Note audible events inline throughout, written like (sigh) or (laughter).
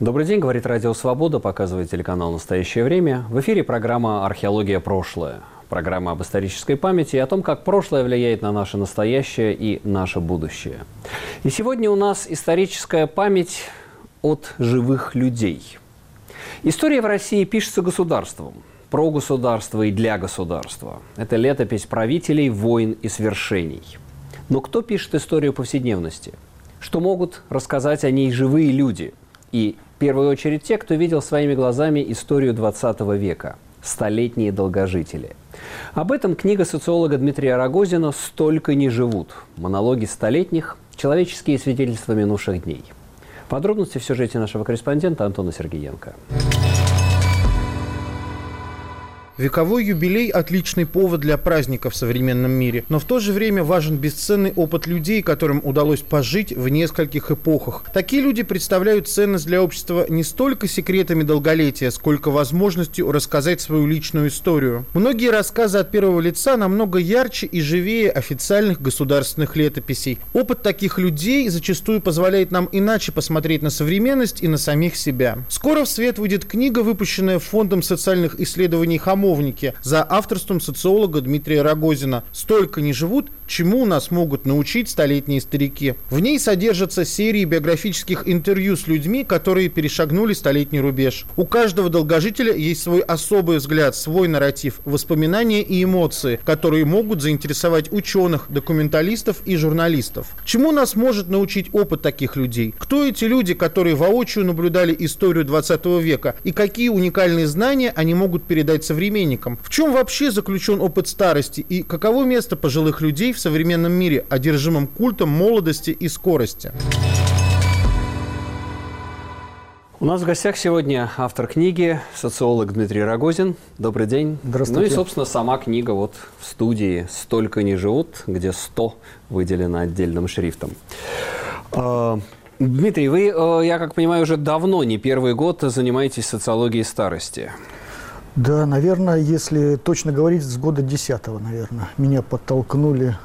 Добрый день, говорит Радио Свобода, показывает телеканал «Настоящее время». В эфире программа «Археология. Прошлое». Программа об исторической памяти и о том, как прошлое влияет на наше настоящее и наше будущее. И сегодня у нас историческая память от живых людей. История в России пишется государством, про государство и для государства. Это летопись правителей, войн и свершений. Но кто пишет историю повседневности? Что могут рассказать о ней живые люди? И в первую очередь те, кто видел своими глазами историю 20 века – столетние долгожители. Об этом книга социолога Дмитрия Рогозина «Столько не живут. Монологи столетних. Человеческие свидетельства минувших дней». Подробности в сюжете нашего корреспондента Антона Сергеенко. Вековой юбилей – отличный повод для праздника в современном мире, но в то же время важен бесценный опыт людей, которым удалось пожить в нескольких эпохах. Такие люди представляют ценность для общества не столько секретами долголетия, сколько возможностью рассказать свою личную историю. Многие рассказы от первого лица намного ярче и живее официальных государственных летописей. Опыт таких людей зачастую позволяет нам иначе посмотреть на современность и на самих себя. Скоро в свет выйдет книга, выпущенная Фондом социальных исследований ХАМО «Хамовники» за авторством социолога Дмитрия Рогозина. «Столько не живут, чему нас могут научить столетние старики». В ней содержатся серии биографических интервью с людьми, которые перешагнули столетний рубеж. У каждого долгожителя есть свой особый взгляд, свой нарратив, воспоминания и эмоции, которые могут заинтересовать ученых, документалистов и журналистов. Чему нас может научить опыт таких людей? Кто эти люди, которые воочию наблюдали историю 20 века? И какие уникальные знания они могут передать современникам? Современникам. В чем вообще заключен опыт старости и каково место пожилых людей в современном мире, одержимом культом молодости и скорости? У нас в гостях сегодня автор книги, социолог Дмитрий Рогозин. Добрый день. Здравствуйте. Ну и, собственно, сама книга вот в студии «Столько не живут», где 100 выделено отдельным шрифтом. А, Дмитрий, вы, э, я как понимаю, уже давно, не первый год, занимаетесь социологией старости. Да, наверное, если точно говорить, с года десятого, наверное, меня подтолкнули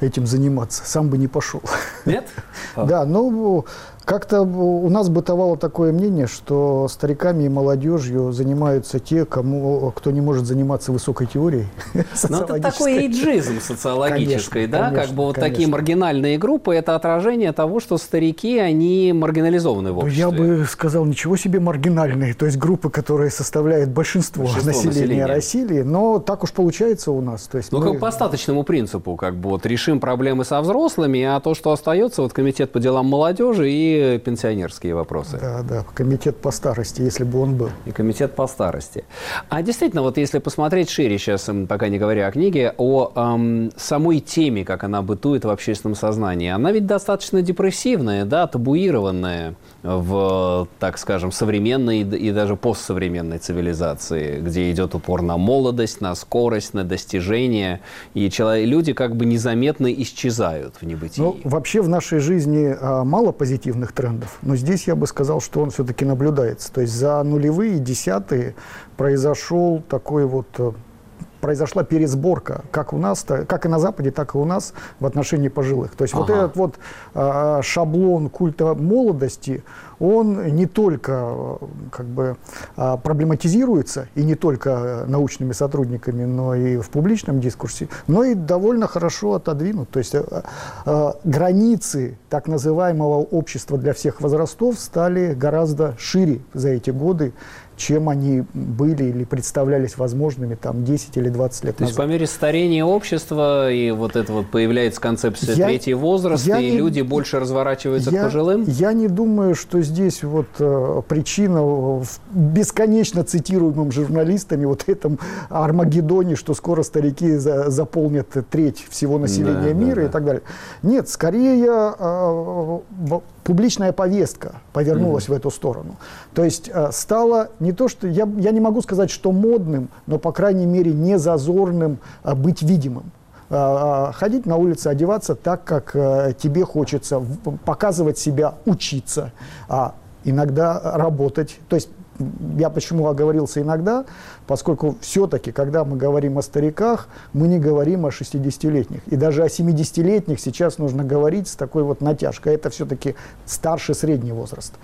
этим заниматься. Сам бы не пошел. Нет? (laughs) Да, ну, как-то у нас бытовало такое мнение, что стариками и молодежью занимаются те, кому, кто не может заниматься высокой теорией. (laughs) Ну, это такой эйджизм социологический, да? Конечно, как бы вот конечно. такие маргинальные группы – это отражение того, что старики, они маргинализованы в Ну, обществе. Я бы сказал, ничего себе маргинальные, то есть группы, которые составляют большинство, Большинство населения, населения. России, но так уж получается у нас. То есть Ну, мы- как по остаточному принципу, как бы вот решим проблемы со взрослыми, а то, что остается, вот комитет по делам молодежи и пенсионерские вопросы. Да, да, комитет по старости, если бы он был. И комитет по старости. А действительно, вот если посмотреть шире сейчас, пока не говоря о книге, о ам, самой теме, как она бытует в общественном сознании, она ведь достаточно депрессивная, да, табуированная в, так скажем, современной и даже постсовременной цивилизации, где идет упор на молодость, на скорость, на достижения, и чело- люди как бы незаметно исчезают в небытии. Ну, вообще в нашей жизни а, мало позитивных трендов, но здесь я бы сказал, что он все-таки наблюдается. То есть за нулевые, десятые произошел такой вот э, произошла пересборка, как у нас, как и на Западе, так и у нас в отношении пожилых. То есть вот Ага. этот вот а, шаблон культа молодости, он не только э, как бы а, проблематизируется и не только э, научными сотрудниками, но и в публичном дискурсе, но и довольно хорошо отодвинут. То есть э, э, границы так называемого общества для всех возрастов стали гораздо шире за эти годы, чем они были или представлялись возможными там 10 или 20 лет То есть по назад. мере старения общества и вот это вот появляется концепция Я- третий возраст, я и не- люди больше разворачиваются к Я, пожилым? я не думаю, что здесь вот э, причина в бесконечно цитируемым журналистами вот этом Армагеддоне, что скоро старики за- заполнят треть всего населения Да, да, мира да. и так далее. Нет, скорее э, публичная повестка повернулась в эту сторону. То есть э, стало не то, что я, я не могу сказать, что модным, но по крайней мере не зазорным э, быть видимым. А, ходить на улице, одеваться так, как э, тебе хочется, показывать себя, учиться, а иногда работать. То есть я почему оговорился иногда, поскольку все-таки, когда мы говорим о стариках, мы не говорим о 60-летних. И даже о 70-летних сейчас нужно говорить с такой вот натяжкой. Это все-таки старший средний возраст.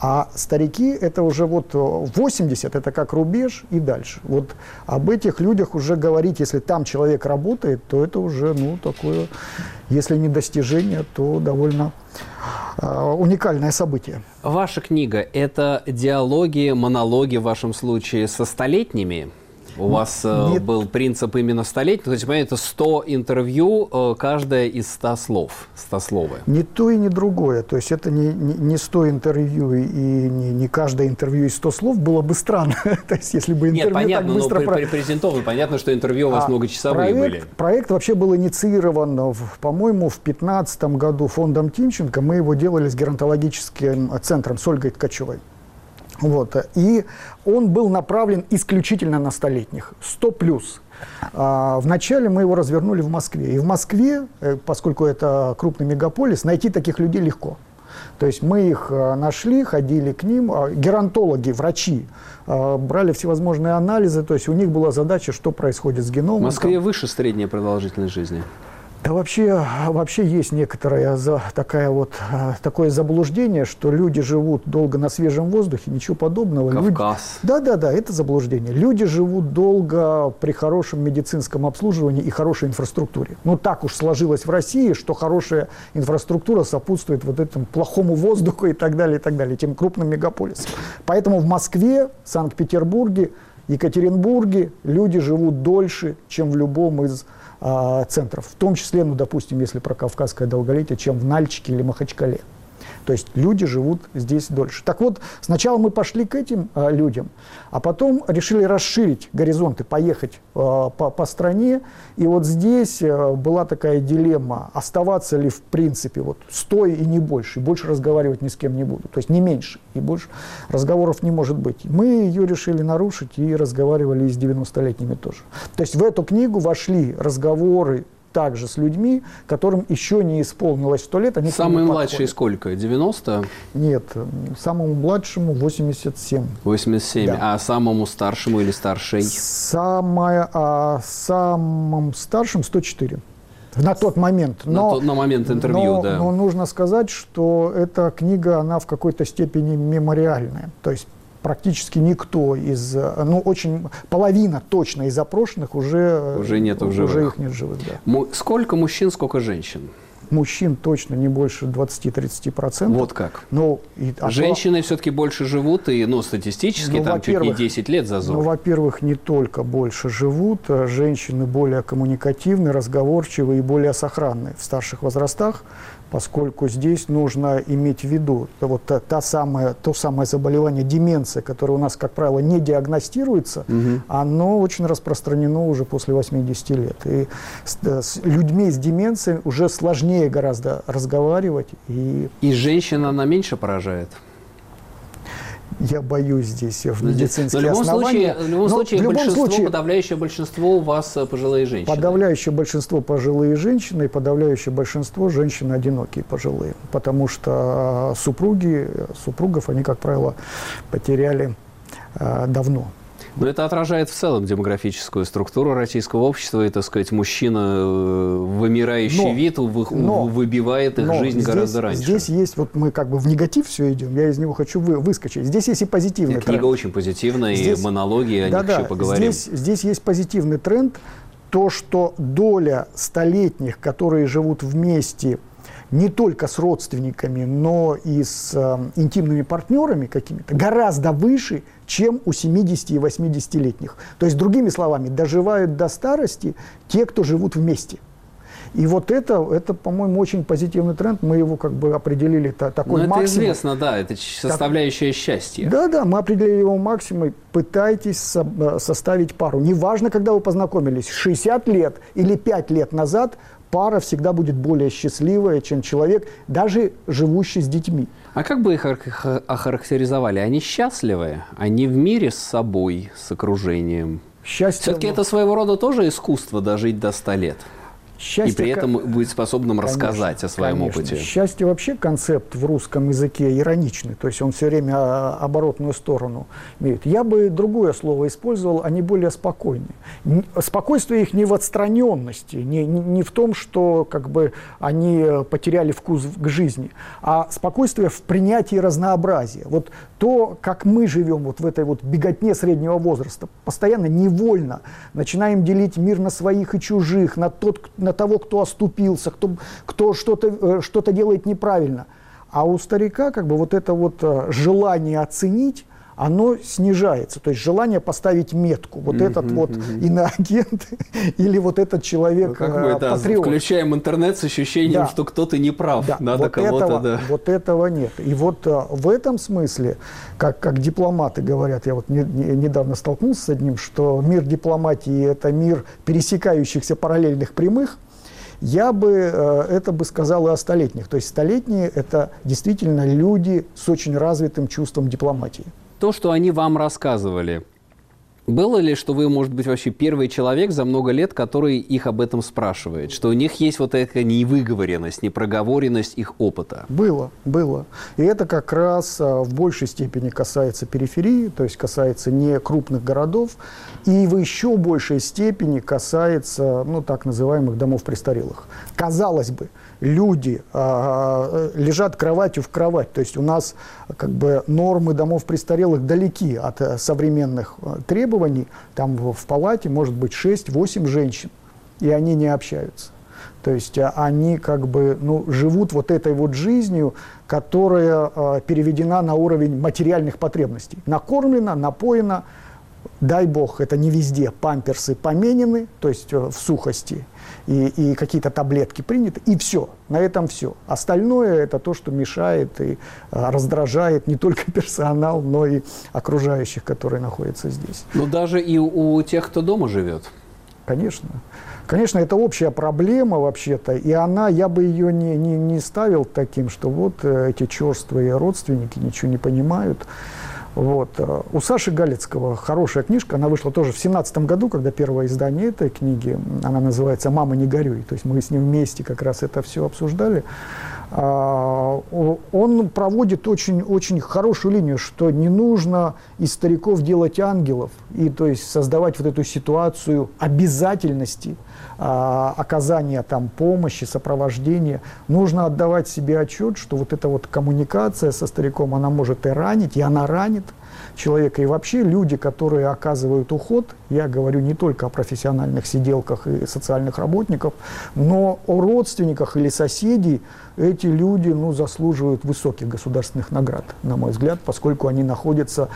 А старики это уже вот 80, это как рубеж и дальше. Вот об этих людях уже говорить, если там человек работает, то это уже, ну, такое, если не достижение, то довольно э, уникальное событие. Ваша книга – это диалоги, монологи в вашем случае со столетними у вас э, Нет. был принцип именно столетний, то есть, понимаете, это 100 интервью, э, каждое из 100 слов, 100 слово. Не то и не другое, то есть это не, не, не 100 интервью и не, не каждое интервью из 100 слов было бы странно, (laughs) то есть если бы интервью Нет, понятно, так быстро... но про... презентовано, понятно, что интервью у вас а многочасовые проект, были. Проект вообще был инициирован, по-моему, в 2015 году фондом Тимченко, мы его делали с геронтологическим центром с Ольгой Ткачевой. Вот. И он был направлен исключительно на столетних, 100 плюс. А, вначале мы его развернули в Москве. И в Москве, э, поскольку это крупный мегаполис, найти таких людей легко. То есть мы их э, нашли, ходили к ним, а, геронтологи, врачи, а, брали всевозможные анализы, то есть у них была задача, что происходит с геномом. В Москве выше средняя продолжительность жизни. Да вообще, вообще есть некоторое такая вот, а, такое заблуждение, что люди живут долго на свежем воздухе, ничего подобного. Кавказ. Люди, да, да, да, это заблуждение. Люди живут долго при хорошем медицинском обслуживании и хорошей инфраструктуре. Ну так уж сложилось в России, что хорошая инфраструктура сопутствует вот этому плохому воздуху и так далее, и так далее, тем крупным мегаполисам. Поэтому в Москве, Санкт-Петербурге, Екатеринбурге люди живут дольше, чем в любом из центров, в том числе, ну, допустим, если про кавказское долголетие, чем в Нальчике или Махачкале. То есть люди живут здесь дольше. Так вот, сначала мы пошли к этим э, людям, а потом решили расширить горизонты, поехать э, по, по стране. И вот здесь э, была такая дилемма, оставаться ли в принципе вот стой и не больше, больше разговаривать ни с кем не буду. То есть не меньше, и больше разговоров не может быть. Мы ее решили нарушить и разговаривали и с 90-летними тоже. То есть в эту книгу вошли разговоры также с людьми, которым еще не исполнилось 100 лет. Они Самый младший сколько? 90? Нет, самому младшему 87. 87, да. а самому старшему или старшей? Самое, а, самым старшим 104. На тот момент. Но, на, тот, на момент интервью, но, да. Но нужно сказать, что эта книга, она в какой-то степени мемориальная. То есть практически никто из, ну, очень, половина точно из запрошенных уже, уже, нет в живых. уже их нет живых. Да. Сколько мужчин, сколько женщин? Мужчин точно не больше 20-30%. Вот как. Но, и, а Женщины то... все-таки больше живут, и ну, статистически ну, там чуть не 10 лет зазор. Ну, во-первых, не только больше живут, а женщины более коммуникативны, разговорчивы и более сохранны в старших возрастах поскольку здесь нужно иметь в виду вот та, та самая, то самое заболевание деменция, которое у нас, как правило, не диагностируется, угу. оно очень распространено уже после 80 лет. И с, с людьми с деменцией уже сложнее гораздо разговаривать. И, и женщина, она меньше поражает? Я боюсь здесь в медицинские но в любом основания. Случае, в любом случае, в любом большинство, случае, подавляющее большинство у вас э, пожилые женщины. Подавляющее большинство пожилые женщины и подавляющее большинство женщины одинокие пожилые. Потому что супруги, супругов они, как правило, потеряли э, давно. Но это отражает в целом демографическую структуру российского общества, и, так сказать, мужчина, э, вымирающий но, вид, вы, но, выбивает их но жизнь здесь, гораздо раньше. Здесь есть, вот мы как бы в негатив все идем, я из него хочу вы, выскочить. Здесь есть и позитивный Нет, тренд. Книга очень позитивная, здесь, и монологи, о да, них да, еще поговорим. Здесь, здесь есть позитивный тренд, то, что доля столетних, которые живут вместе – не только с родственниками, но и с э, интимными партнерами какими-то, гораздо выше, чем у 70 и 80-летних. То есть, другими словами, доживают до старости те, кто живут вместе. И вот это, это по-моему, очень позитивный тренд. Мы его как бы определили та, такой Но максимум. это известно, да, это составляющая так, счастья. Да, да, мы определили его максимум. Пытайтесь со, э, составить пару. Неважно, когда вы познакомились, 60 лет или 5 лет назад, пара всегда будет более счастливая, чем человек, даже живущий с детьми. А как бы их охарактеризовали? Они счастливые? Они в мире с собой, с окружением? Счастье... Все-таки это своего рода тоже искусство дожить до 100 лет? Счастье, и при этом быть способным конечно, рассказать о своем конечно. опыте. Счастье вообще концепт в русском языке ироничный, то есть он все время а, оборотную сторону имеет. Я бы другое слово использовал, они более спокойные. Спокойствие их не в отстраненности, не, не в том, что как бы они потеряли вкус к жизни, а спокойствие в принятии разнообразия. Вот то, как мы живем вот в этой вот беготне среднего возраста, постоянно невольно начинаем делить мир на своих и чужих, на, тот, на того, кто оступился, кто, кто что-то э, что делает неправильно. А у старика как бы вот это вот э, желание оценить, оно снижается. То есть желание поставить метку. Вот mm-hmm, этот вот mm-hmm. иноагент (laughs) или вот этот человек ну, как мы это патриот. Включаем интернет с ощущением, да. что кто-то не прав. Да. Надо вот кого-то, этого, да. Вот этого нет. И вот а, в этом смысле, как, как дипломаты говорят, я вот не, не, недавно столкнулся с одним, что мир дипломатии – это мир пересекающихся параллельных прямых, я бы э, это бы сказал и о столетних. То есть столетние – это действительно люди с очень развитым чувством дипломатии то, что они вам рассказывали, было ли, что вы, может быть, вообще первый человек за много лет, который их об этом спрашивает? Что у них есть вот эта невыговоренность, непроговоренность их опыта? Было, было. И это как раз а, в большей степени касается периферии, то есть касается не крупных городов, и в еще большей степени касается, ну, так называемых домов престарелых. Казалось бы, люди а, лежат кроватью в кровать. То есть у нас как бы нормы домов престарелых далеки от а, современных а, требований. Там в, в палате может быть 6-8 женщин, и они не общаются. То есть а, они как бы ну, живут вот этой вот жизнью, которая а, переведена на уровень материальных потребностей. Накормлена, напоена, дай бог, это не везде, памперсы поменены, то есть э, в сухости, и, и какие-то таблетки приняты, и все, на этом все. Остальное это то, что мешает и а, раздражает не только (laughs) персонал, но и окружающих, которые находятся здесь. Но даже и у тех, кто дома живет. Конечно. Конечно, это общая проблема вообще-то, и она, я бы ее не, не, не ставил таким, что вот э, эти черствые родственники ничего не понимают. Вот. У Саши Галицкого хорошая книжка, она вышла тоже в семнадцатом году, когда первое издание этой книги, она называется «Мама, не горюй». То есть мы с ним вместе как раз это все обсуждали. А, он проводит очень, очень хорошую линию, что не нужно из стариков делать ангелов, и то есть создавать вот эту ситуацию обязательности оказания там помощи, сопровождения. Нужно отдавать себе отчет, что вот эта вот коммуникация со стариком, она может и ранить, и она ранит человека. И вообще люди, которые оказывают уход, я говорю не только о профессиональных сиделках и социальных работников, но о родственниках или соседей, эти люди ну, заслуживают высоких государственных наград, на мой взгляд, поскольку они находятся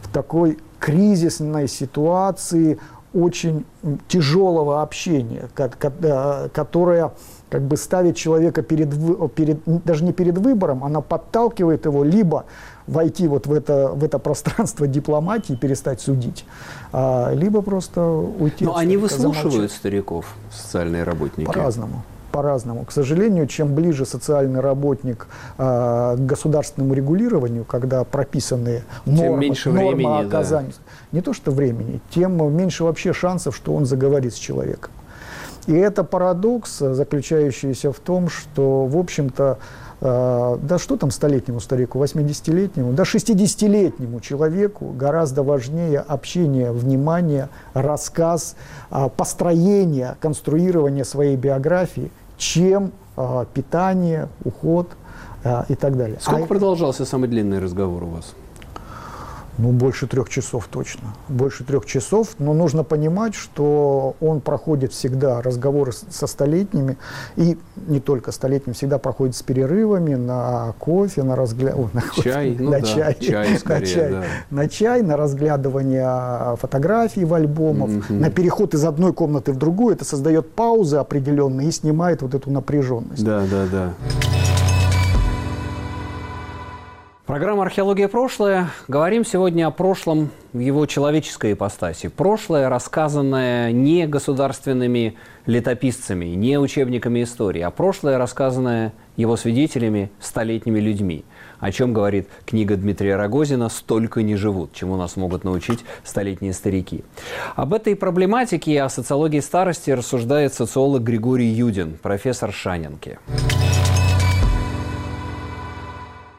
в такой кризисной ситуации очень тяжелого общения, э, которое как бы ставит человека перед, перед, даже не перед выбором, она подталкивает его либо войти вот в это, в это пространство дипломатии, перестать судить, а, либо просто уйти. Но они выслушивают замолчать. стариков, социальные работники? По-разному по-разному. К сожалению, чем ближе социальный работник э, к государственному регулированию, когда прописаны нормы, меньше нормы времени, оказания, да. Не то что времени, тем меньше вообще шансов, что он заговорит с человеком. И это парадокс, заключающийся в том, что, в общем-то, э, да что там столетнему старику, 80-летнему, да 60-летнему человеку гораздо важнее общение, внимание, рассказ, э, построение, конструирование своей биографии – чем э, питание, уход э, и так далее. Сколько а продолжался самый длинный разговор у вас? Ну, больше трех часов точно. Больше трех часов. Но нужно понимать, что он проходит всегда разговоры со столетними. И не только столетними, всегда проходит с перерывами на кофе, на разгляд... на чай, ну на да, чай, чай (laughs) скорее, на чай, да. на чай, на разглядывание фотографий в альбомов, mm-hmm. на переход из одной комнаты в другую. Это создает паузы определенные и снимает вот эту напряженность. Да, да, да. Программа «Археология. Прошлое». Говорим сегодня о прошлом в его человеческой ипостаси. Прошлое, рассказанное не государственными летописцами, не учебниками истории, а прошлое, рассказанное его свидетелями, столетними людьми. о чем говорит книга Дмитрия Рогозина «Столько не живут», чему нас могут научить столетние старики. Об этой проблематике и о социологии старости рассуждает социолог Григорий Юдин, профессор Шанинки.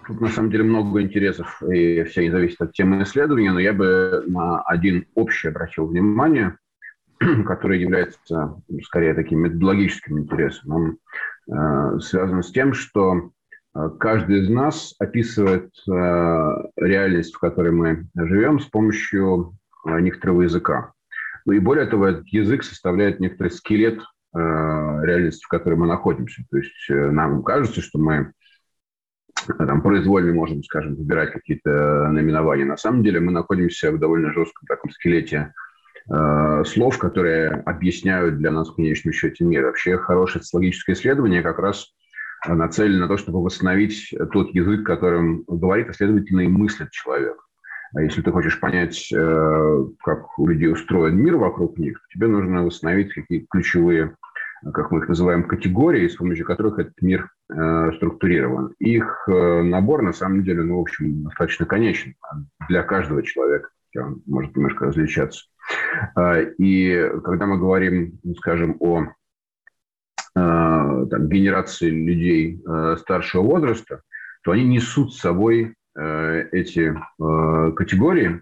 Тут на самом деле много интересов, и все зависит от темы исследования, но я бы на один общий обратил внимание, (clears throat) который является скорее таким методологическим интересом. Он э, связан с тем, что э, каждый из нас описывает э, реальность, в которой мы живем, с помощью э, некоторого языка. Ну и более того, этот язык составляет некоторый скелет э, реальности, в которой мы находимся. То есть э, нам кажется, что мы там, произвольно можем, скажем, выбирать какие-то наименования. На самом деле мы находимся в довольно жестком таком скелете э, слов, которые объясняют для нас в конечном счете мир. Вообще хорошее социологическое исследование как раз нацелено на то, чтобы восстановить тот язык, которым говорит, а следовательно и мыслит человек. А если ты хочешь понять, э, как у людей устроен мир вокруг них, тебе нужно восстановить какие-то ключевые как мы их называем, категории, с помощью которых этот мир э, структурирован. Их э, набор, на самом деле, ну, в общем, достаточно конечен для каждого человека. Он может немножко различаться. Э, и когда мы говорим, ну, скажем, о э, там, генерации людей э, старшего возраста, то они несут с собой э, эти категории.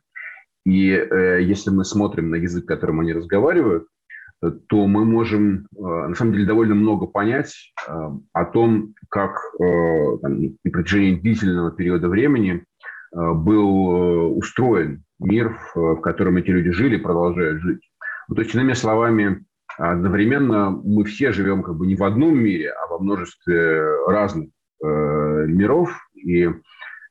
И если мы смотрим на язык, которым они разговаривают, то мы можем, э, на самом деле, довольно много понять э, о том, как э, там, на протяжении длительного периода времени был устроен мир, в котором эти люди жили, продолжают жить. Ну, то есть, иными словами, одновременно мы все живем как бы не в одном мире, а во множестве разных миров. И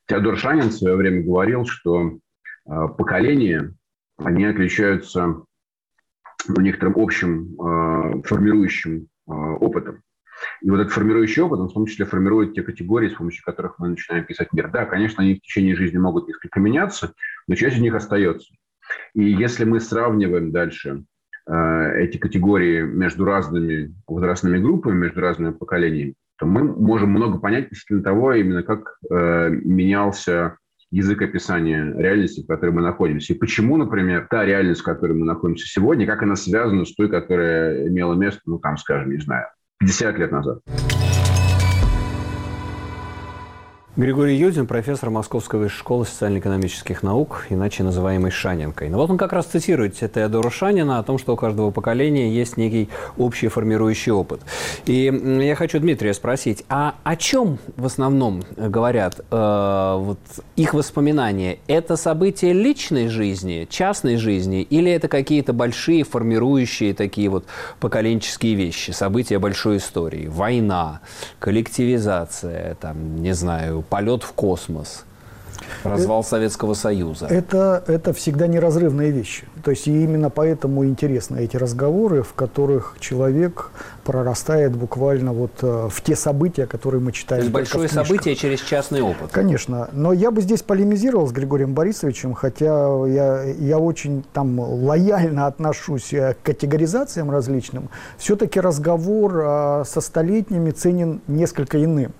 Теодор Шанин в свое время говорил, что поколения, они отличаются некоторым общим э, формирующим э, опытом. И вот этот формирующий опыт, он в том числе формирует те категории, с помощью которых мы начинаем писать мир. Да, конечно, они в течение жизни могут несколько меняться, но часть из них остается. И если мы сравниваем дальше э, эти категории между разными возрастными группами, между разными поколениями, то мы можем много понять относительно того, именно как э, менялся язык описания реальности, в которой мы находимся. И почему, например, та реальность, в которой мы находимся сегодня, как она связана с той, которая имела место, ну, там, скажем, не знаю, 50 лет назад. Григорий Юдин, профессор Московской высшей школы социально-экономических наук, иначе называемый Шаненкой. Но вот он как раз цитирует Теодора Шанина о том, что у каждого поколения есть некий общий формирующий опыт. И я хочу Дмитрия спросить, а о чем в основном говорят э, вот их воспоминания? Это события личной жизни, частной жизни, или это какие-то большие формирующие такие вот поколенческие вещи, события большой истории? Война, коллективизация, там, не знаю, полет в космос, развал Советского Союза. Это, это всегда неразрывные вещи. То есть и именно поэтому интересны эти разговоры, в которых человек прорастает буквально вот э, в те события, которые мы читаем. То есть большое событие через частный опыт. Конечно. Но я бы здесь полемизировал с Григорием Борисовичем, хотя я, я очень там лояльно отношусь э, к категоризациям различным. Все-таки разговор э, со столетними ценен несколько иным.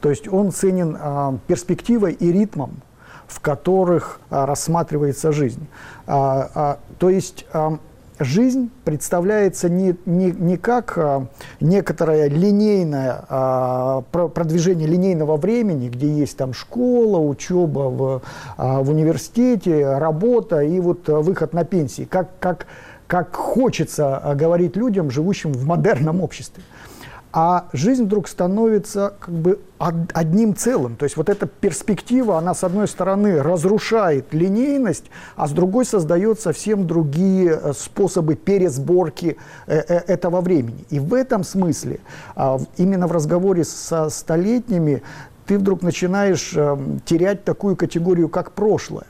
То есть он ценен а, перспективой и ритмом, в которых а, рассматривается жизнь. А, а, то есть а, жизнь представляется не, не, не как а, некоторое линейное а, продвижение линейного времени, где есть там школа, учеба в, а, в университете, работа и вот выход на пенсии, как, как, как хочется говорить людям, живущим в модерном обществе а жизнь вдруг становится как бы одним целым. То есть вот эта перспектива, она с одной стороны разрушает линейность, а с другой создает совсем другие э, способы пересборки э, э, этого времени. И в этом смысле, а, именно в разговоре со столетними, ты вдруг начинаешь эм, терять такую категорию, как прошлое.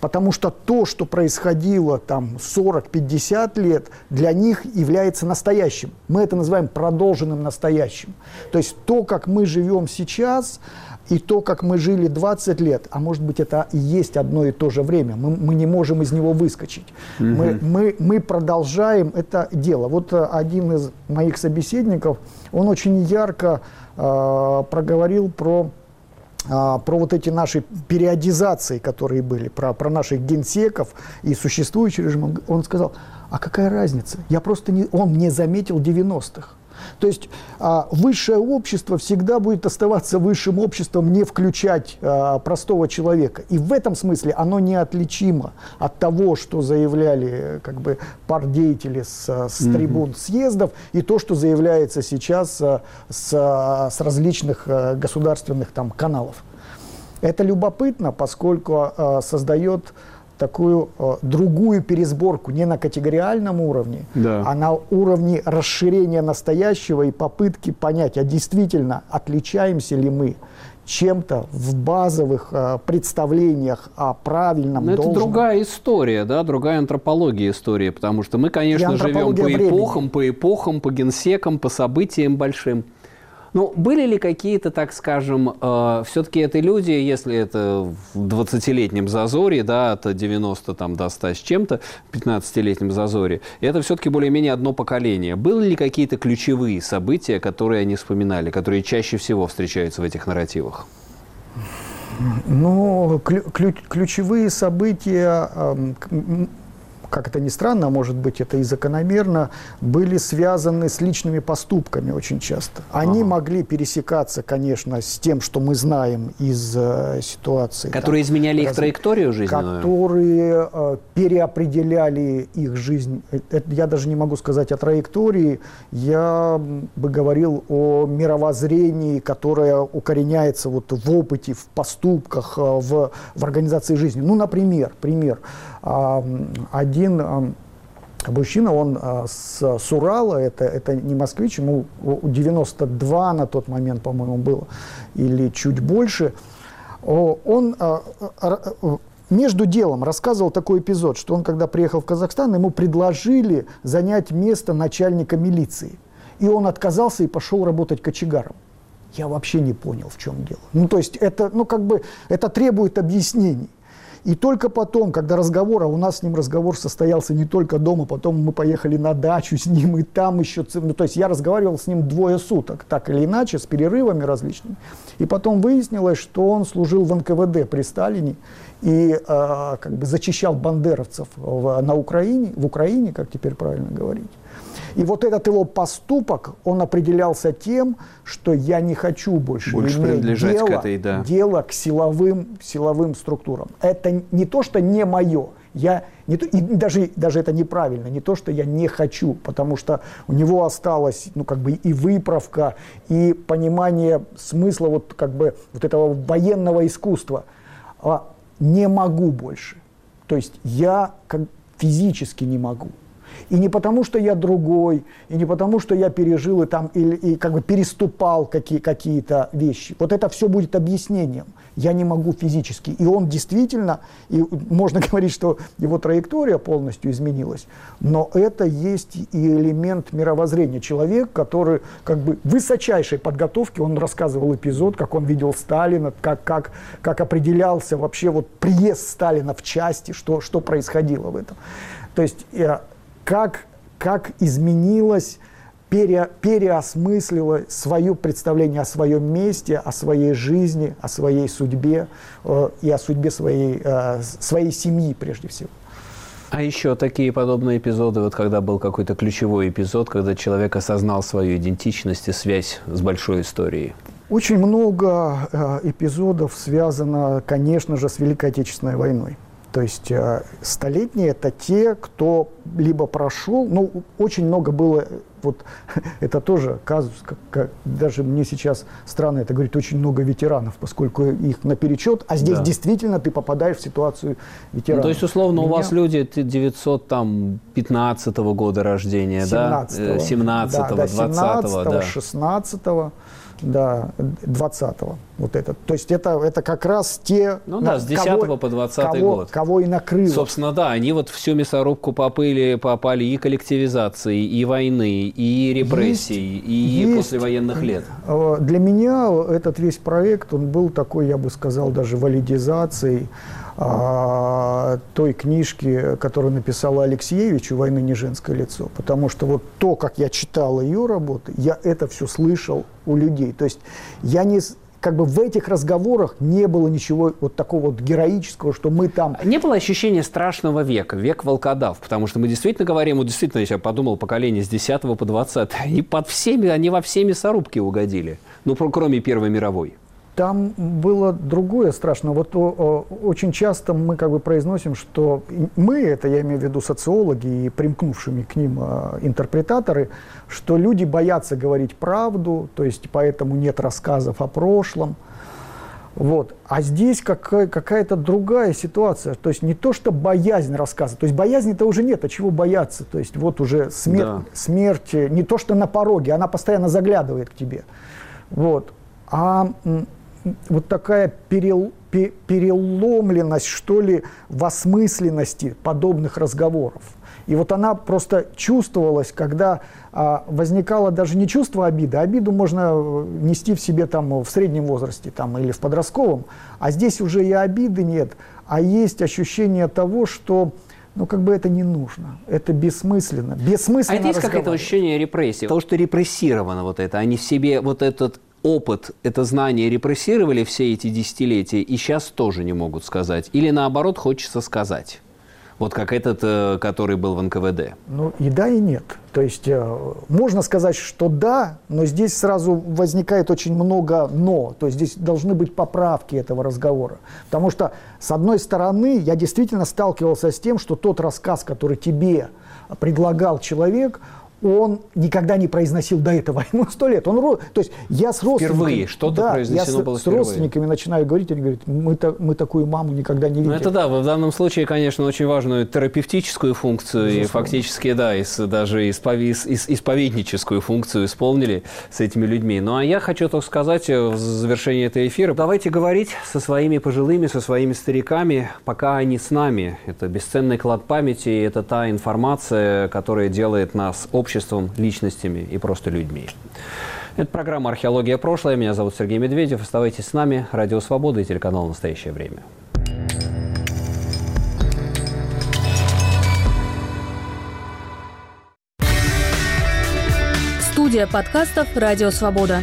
Потому что то, что происходило там 40-50 лет, для них является настоящим. Мы это называем продолженным настоящим. То есть то, как мы живем сейчас, и то, как мы жили 20 лет, а может быть, это и есть одно и то же время. Мы, мы не можем из него выскочить. Угу. Мы, мы, мы продолжаем это дело. Вот э, один из моих собеседников, он очень ярко э, проговорил про про вот эти наши периодизации, которые были, про, про наших генсеков и существующий режим, он сказал, а какая разница? Я просто не, он не заметил 90-х. То есть а, высшее общество всегда будет оставаться высшим обществом, не включать а, простого человека. И в этом смысле оно неотличимо от того, что заявляли как бы пардеятели с, с трибун съездов, и то, что заявляется сейчас а, с, с различных а, государственных там каналов. Это любопытно, поскольку а, создает такую э, другую пересборку не на категориальном уровне, да. а на уровне расширения настоящего и попытки понять, а действительно отличаемся ли мы чем-то в базовых э, представлениях о правильном Но должном. это другая история, да, другая антропология истории, потому что мы, конечно, живем по времени. эпохам, по эпохам, по генсекам, по событиям большим. Ну, были ли какие-то, так скажем, э, все-таки это люди, если это в 20-летнем зазоре, да, от 90 там, до 100 с чем-то, в 15-летнем зазоре, это все-таки более-менее одно поколение. Были ли какие-то ключевые события, которые они вспоминали, которые чаще всего встречаются в этих нарративах? Ну, ключ, ключевые события, как это ни странно, а может быть это и закономерно, были связаны с личными поступками очень часто. Они ага. могли пересекаться, конечно, с тем, что мы знаем из э, ситуации. Которые там, изменяли раз... их траекторию жизненную? Которые э, переопределяли их жизнь. Это, я даже не могу сказать о траектории, я бы говорил о мировоззрении, которое укореняется вот в опыте, в поступках, э, в, в организации жизни. Ну, например, пример. Один мужчина, он с, с Урала, это, это не москвич, ему 92 на тот момент, по-моему, было, или чуть больше. Он между делом рассказывал такой эпизод, что он, когда приехал в Казахстан, ему предложили занять место начальника милиции. И он отказался и пошел работать кочегаром. Я вообще не понял, в чем дело. Ну, то есть это, ну, как бы, это требует объяснений. И только потом, когда разговор, а у нас с ним разговор состоялся не только дома, потом мы поехали на дачу с ним, и там еще... Ну, то есть я разговаривал с ним двое суток, так или иначе, с перерывами различными. И потом выяснилось, что он служил в НКВД при Сталине и э, как бы зачищал бандеровцев в, на Украине, в Украине, как теперь правильно говорить. И вот этот его поступок, он определялся тем, что я не хочу больше, больше иметь дело, к этой, да. дело к силовым, силовым структурам. Это не то, что не мое. Я не то, и даже, даже это неправильно, не то, что я не хочу, потому что у него осталось, ну, как бы и выправка, и понимание смысла вот, как бы, вот этого военного искусства. А не могу больше. То есть я как физически не могу. И не потому, что я другой, и не потому, что я пережил и, там, и, и как бы переступал какие, какие-то вещи. Вот это все будет объяснением. Я не могу физически. И он действительно, и можно (laughs) говорить, что его траектория полностью изменилась, но это есть и элемент мировоззрения. Человек, который как бы высочайшей подготовки, он рассказывал эпизод, как он видел Сталина, как, как, как определялся вообще вот приезд Сталина в части, что, что происходило в этом. То есть э, как, как изменилось, пере, переосмыслило свое представление о своем месте, о своей жизни, о своей судьбе э, и о судьбе своей, э, своей семьи прежде всего. А еще такие подобные эпизоды, вот когда был какой-то ключевой эпизод, когда человек осознал свою идентичность и связь с большой историей? Очень много э, эпизодов связано, конечно же, с Великой Отечественной войной. То есть э, столетние это те, кто либо прошел, ну, очень много было, вот (laughs) это тоже казус, как, как, даже мне сейчас странно это говорить, очень много ветеранов, поскольку их наперечет, а здесь да. действительно ты попадаешь в ситуацию ветерана. Ну, то есть, условно, Меня... у вас люди 915 -го года рождения, 17 да? 17 -го, да, 20 -го, да. 16 -го да, 20-го. Вот это. То есть это, это как раз те... Ну да, с 10 кого, по 20 кого, год. Кого и накрыло. Собственно, да, они вот всю мясорубку попали, попали и коллективизации, и войны, и репрессий, есть, и есть, послевоенных лет. Э, для меня этот весь проект, он был такой, я бы сказал, даже валидизацией а, той книжки, которую написала Алексеевич «У войны не женское лицо». Потому что вот то, как я читал ее работы, я это все слышал у людей. То есть я не, как бы в этих разговорах не было ничего вот такого вот героического, что мы там... Не было ощущения страшного века, век волкодав, потому что мы действительно говорим, вот действительно, я подумал, поколение с 10 по 20, и под всеми, они во все мясорубки угодили, ну, кроме Первой мировой. Там было другое страшное. Вот о, о, очень часто мы как бы произносим, что мы, это я имею в виду социологи и примкнувшими к ним э, интерпретаторы, что люди боятся говорить правду, то есть поэтому нет рассказов о прошлом. Вот. А здесь какая- какая-то другая ситуация. То есть не то, что боязнь рассказа. То есть боязни-то уже нет, а чего бояться? То есть вот уже смерть, да. смерть не то, что на пороге, она постоянно заглядывает к тебе. Вот. А вот такая перел, переломленность, что ли, в осмысленности подобных разговоров. И вот она просто чувствовалась, когда а, возникало даже не чувство обиды, обиду можно э, нести в себе там в среднем возрасте там, или в подростковом, а здесь уже и обиды нет, а есть ощущение того, что ну, как бы это не нужно. Это бессмысленно. Бессмысленно А это есть какое-то ощущение репрессии? Того, что репрессировано вот это, они в себе вот этот опыт, это знание репрессировали все эти десятилетия и сейчас тоже не могут сказать? Или наоборот хочется сказать? Вот как этот, э, который был в НКВД. Ну и да, и нет. То есть э, можно сказать, что да, но здесь сразу возникает очень много «но». То есть здесь должны быть поправки этого разговора. Потому что, с одной стороны, я действительно сталкивался с тем, что тот рассказ, который тебе предлагал человек, он никогда не произносил до этого. Ему (laughs) сто лет. Он, то есть я с родственниками... Впервые что-то да, произнесено я было с, с родственниками начинаю говорить, они говорят, мы, -то, мы такую маму никогда не ну, видели. Ну, это да, в данном случае, конечно, очень важную терапевтическую функцию Безусловно. и фактически, да, из, даже испови, из, исповедническую функцию исполнили с этими людьми. Ну, а я хочу только сказать э, в завершении этого эфира, давайте говорить со своими пожилыми, со своими стариками, пока они с нами. Это бесценный клад памяти, это та информация, которая делает нас обществом обществом, личностями и просто людьми. Это программа «Археология. Прошлое». Меня зовут Сергей Медведев. Оставайтесь с нами. Радио «Свобода» и телеканал «Настоящее время». Студия подкастов «Радио Свобода».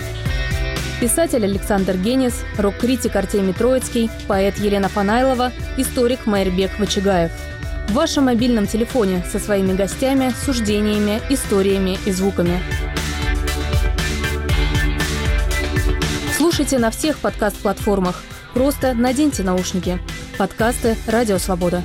Писатель Александр Генис, рок-критик Артемий Троицкий, поэт Елена Фанайлова, историк Майрбек Вачигаев – в вашем мобильном телефоне со своими гостями, суждениями, историями и звуками. Слушайте на всех подкаст-платформах. Просто наденьте наушники. Подкасты «Радио Свобода».